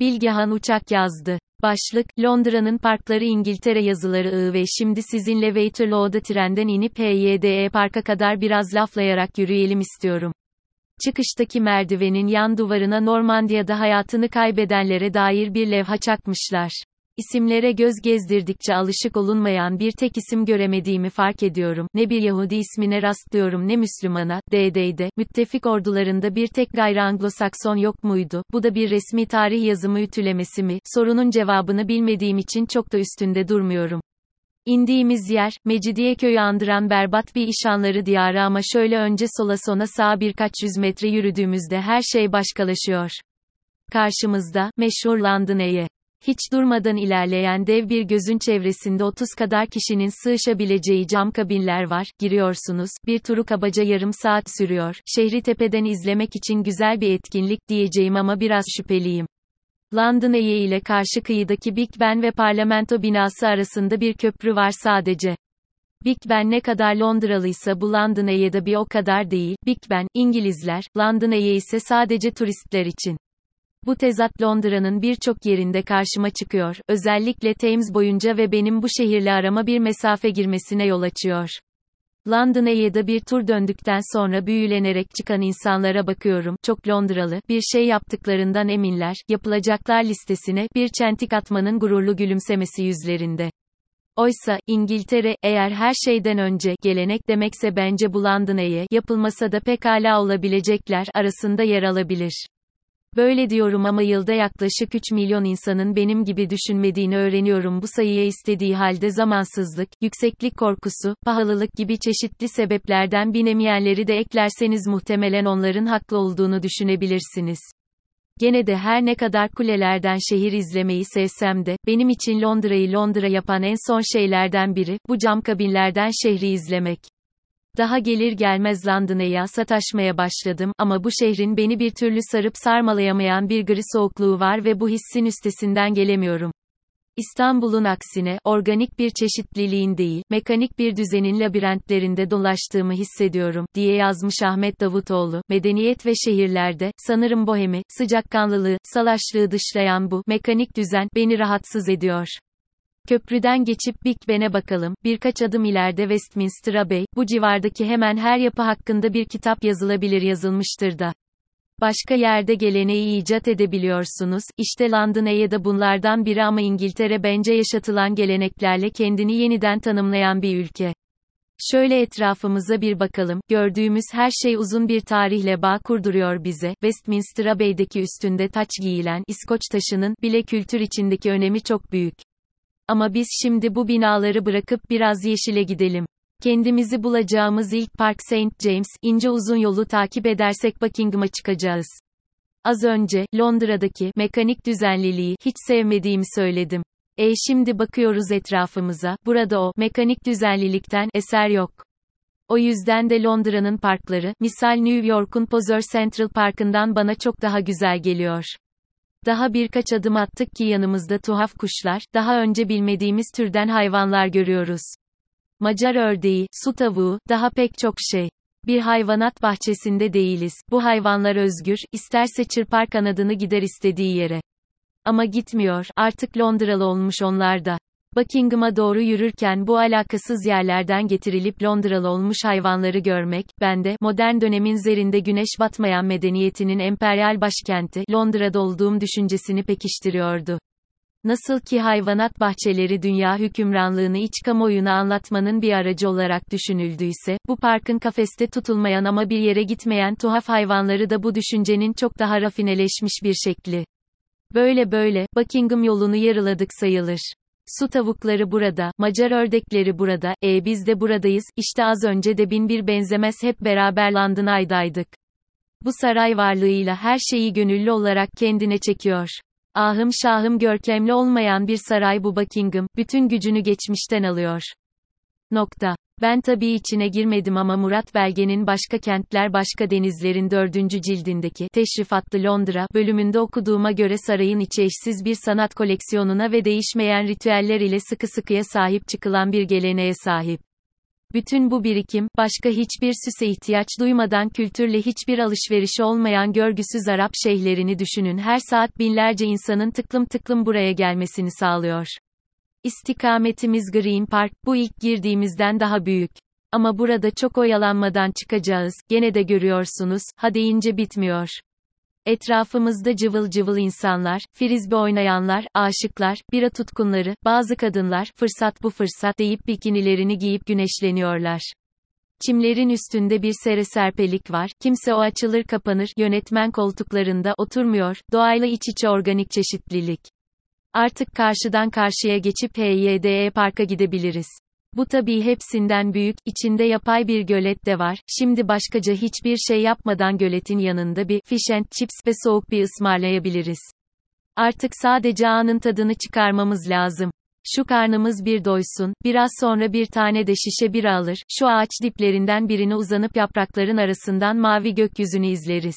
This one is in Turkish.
Bilgehan Uçak yazdı. Başlık, Londra'nın parkları İngiltere yazıları I ve şimdi sizinle Waterloo'da trenden inip HYDE Park'a kadar biraz laflayarak yürüyelim istiyorum. Çıkıştaki merdivenin yan duvarına Normandiya'da hayatını kaybedenlere dair bir levha çakmışlar. İsimlere göz gezdirdikçe alışık olunmayan bir tek isim göremediğimi fark ediyorum. Ne bir Yahudi ismine rastlıyorum ne Müslümana. DD'de, müttefik ordularında bir tek gayri Anglo-Sakson yok muydu? Bu da bir resmi tarih yazımı ütülemesi mi? Sorunun cevabını bilmediğim için çok da üstünde durmuyorum. İndiğimiz yer, Mecidiyeköy'ü andıran berbat bir işanları diyarı ama şöyle önce sola sona sağa birkaç yüz metre yürüdüğümüzde her şey başkalaşıyor. Karşımızda, meşhur London Eye. Hiç durmadan ilerleyen dev bir gözün çevresinde 30 kadar kişinin sığışabileceği cam kabinler var, giriyorsunuz, bir turu kabaca yarım saat sürüyor, şehri tepeden izlemek için güzel bir etkinlik diyeceğim ama biraz şüpheliyim. London Eye ile karşı kıyıdaki Big Ben ve parlamento binası arasında bir köprü var sadece. Big Ben ne kadar Londralıysa bu London Eye'de bir o kadar değil. Big Ben, İngilizler, London Eye ise sadece turistler için. Bu tezat Londra'nın birçok yerinde karşıma çıkıyor, özellikle Thames boyunca ve benim bu şehirle arama bir mesafe girmesine yol açıyor. London'a ya bir tur döndükten sonra büyülenerek çıkan insanlara bakıyorum, çok Londralı, bir şey yaptıklarından eminler, yapılacaklar listesine, bir çentik atmanın gururlu gülümsemesi yüzlerinde. Oysa, İngiltere, eğer her şeyden önce, gelenek demekse bence bu London'a yapılmasa da pekala olabilecekler, arasında yer alabilir. Böyle diyorum ama yılda yaklaşık 3 milyon insanın benim gibi düşünmediğini öğreniyorum bu sayıya istediği halde zamansızlık, yükseklik korkusu, pahalılık gibi çeşitli sebeplerden binemeyenleri de eklerseniz muhtemelen onların haklı olduğunu düşünebilirsiniz. Gene de her ne kadar kulelerden şehir izlemeyi sevsem de, benim için Londra'yı Londra yapan en son şeylerden biri, bu cam kabinlerden şehri izlemek. Daha gelir gelmez London'a sataşmaya başladım ama bu şehrin beni bir türlü sarıp sarmalayamayan bir gri soğukluğu var ve bu hissin üstesinden gelemiyorum. İstanbul'un aksine, organik bir çeşitliliğin değil, mekanik bir düzenin labirentlerinde dolaştığımı hissediyorum, diye yazmış Ahmet Davutoğlu, medeniyet ve şehirlerde, sanırım bohemi, sıcakkanlılığı, salaşlığı dışlayan bu, mekanik düzen, beni rahatsız ediyor. Köprüden geçip Big Ben'e bakalım, birkaç adım ileride Westminster Abbey, bu civardaki hemen her yapı hakkında bir kitap yazılabilir yazılmıştır da. Başka yerde geleneği icat edebiliyorsunuz, işte London'a da bunlardan biri ama İngiltere bence yaşatılan geleneklerle kendini yeniden tanımlayan bir ülke. Şöyle etrafımıza bir bakalım, gördüğümüz her şey uzun bir tarihle bağ kurduruyor bize, Westminster Abbey'deki üstünde taç giyilen, İskoç taşının, bile kültür içindeki önemi çok büyük. Ama biz şimdi bu binaları bırakıp biraz yeşile gidelim. Kendimizi bulacağımız ilk park St. James, ince uzun yolu takip edersek Buckingham'a çıkacağız. Az önce, Londra'daki, mekanik düzenliliği, hiç sevmediğimi söyledim. E şimdi bakıyoruz etrafımıza, burada o, mekanik düzenlilikten, eser yok. O yüzden de Londra'nın parkları, misal New York'un Pozor Central Park'ından bana çok daha güzel geliyor. Daha birkaç adım attık ki yanımızda tuhaf kuşlar, daha önce bilmediğimiz türden hayvanlar görüyoruz. Macar ördeği, su tavuğu, daha pek çok şey. Bir hayvanat bahçesinde değiliz. Bu hayvanlar özgür, isterse çırpar kanadını gider istediği yere. Ama gitmiyor, artık Londralı olmuş onlar da. Buckingham'a doğru yürürken bu alakasız yerlerden getirilip Londralı olmuş hayvanları görmek, bende, modern dönemin zerinde güneş batmayan medeniyetinin emperyal başkenti, Londra'da olduğum düşüncesini pekiştiriyordu. Nasıl ki hayvanat bahçeleri dünya hükümranlığını iç kamuoyuna anlatmanın bir aracı olarak düşünüldüyse, bu parkın kafeste tutulmayan ama bir yere gitmeyen tuhaf hayvanları da bu düşüncenin çok daha rafineleşmiş bir şekli. Böyle böyle, Buckingham yolunu yarıladık sayılır. Su tavukları burada, Macar ördekleri burada, e biz de buradayız, işte az önce de bin bir benzemez hep beraber London'aydaydık. Bu saray varlığıyla her şeyi gönüllü olarak kendine çekiyor. Ahım şahım görkemli olmayan bir saray bu Buckingham, bütün gücünü geçmişten alıyor. Nokta. Ben tabii içine girmedim ama Murat Belge'nin Başka Kentler Başka Denizlerin dördüncü cildindeki Teşrifatlı Londra bölümünde okuduğuma göre sarayın içi eşsiz bir sanat koleksiyonuna ve değişmeyen ritüeller ile sıkı sıkıya sahip çıkılan bir geleneğe sahip. Bütün bu birikim, başka hiçbir süse ihtiyaç duymadan kültürle hiçbir alışverişi olmayan görgüsüz Arap şeyhlerini düşünün her saat binlerce insanın tıklım tıklım buraya gelmesini sağlıyor. İstikametimiz Green Park, bu ilk girdiğimizden daha büyük. Ama burada çok oyalanmadan çıkacağız, gene de görüyorsunuz, ha deyince bitmiyor. Etrafımızda cıvıl cıvıl insanlar, frizbi oynayanlar, aşıklar, bira tutkunları, bazı kadınlar, fırsat bu fırsat deyip bikinilerini giyip güneşleniyorlar. Çimlerin üstünde bir sere serpelik var, kimse o açılır kapanır, yönetmen koltuklarında oturmuyor, doğayla iç içe organik çeşitlilik. Artık karşıdan karşıya geçip HYDE Park'a gidebiliriz. Bu tabii hepsinden büyük, içinde yapay bir gölet de var, şimdi başkaca hiçbir şey yapmadan göletin yanında bir fish and chips ve soğuk bir ısmarlayabiliriz. Artık sadece anın tadını çıkarmamız lazım. Şu karnımız bir doysun, biraz sonra bir tane de şişe bira alır, şu ağaç diplerinden birine uzanıp yaprakların arasından mavi gökyüzünü izleriz.